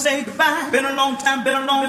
say goodbye. Been a long time, been a long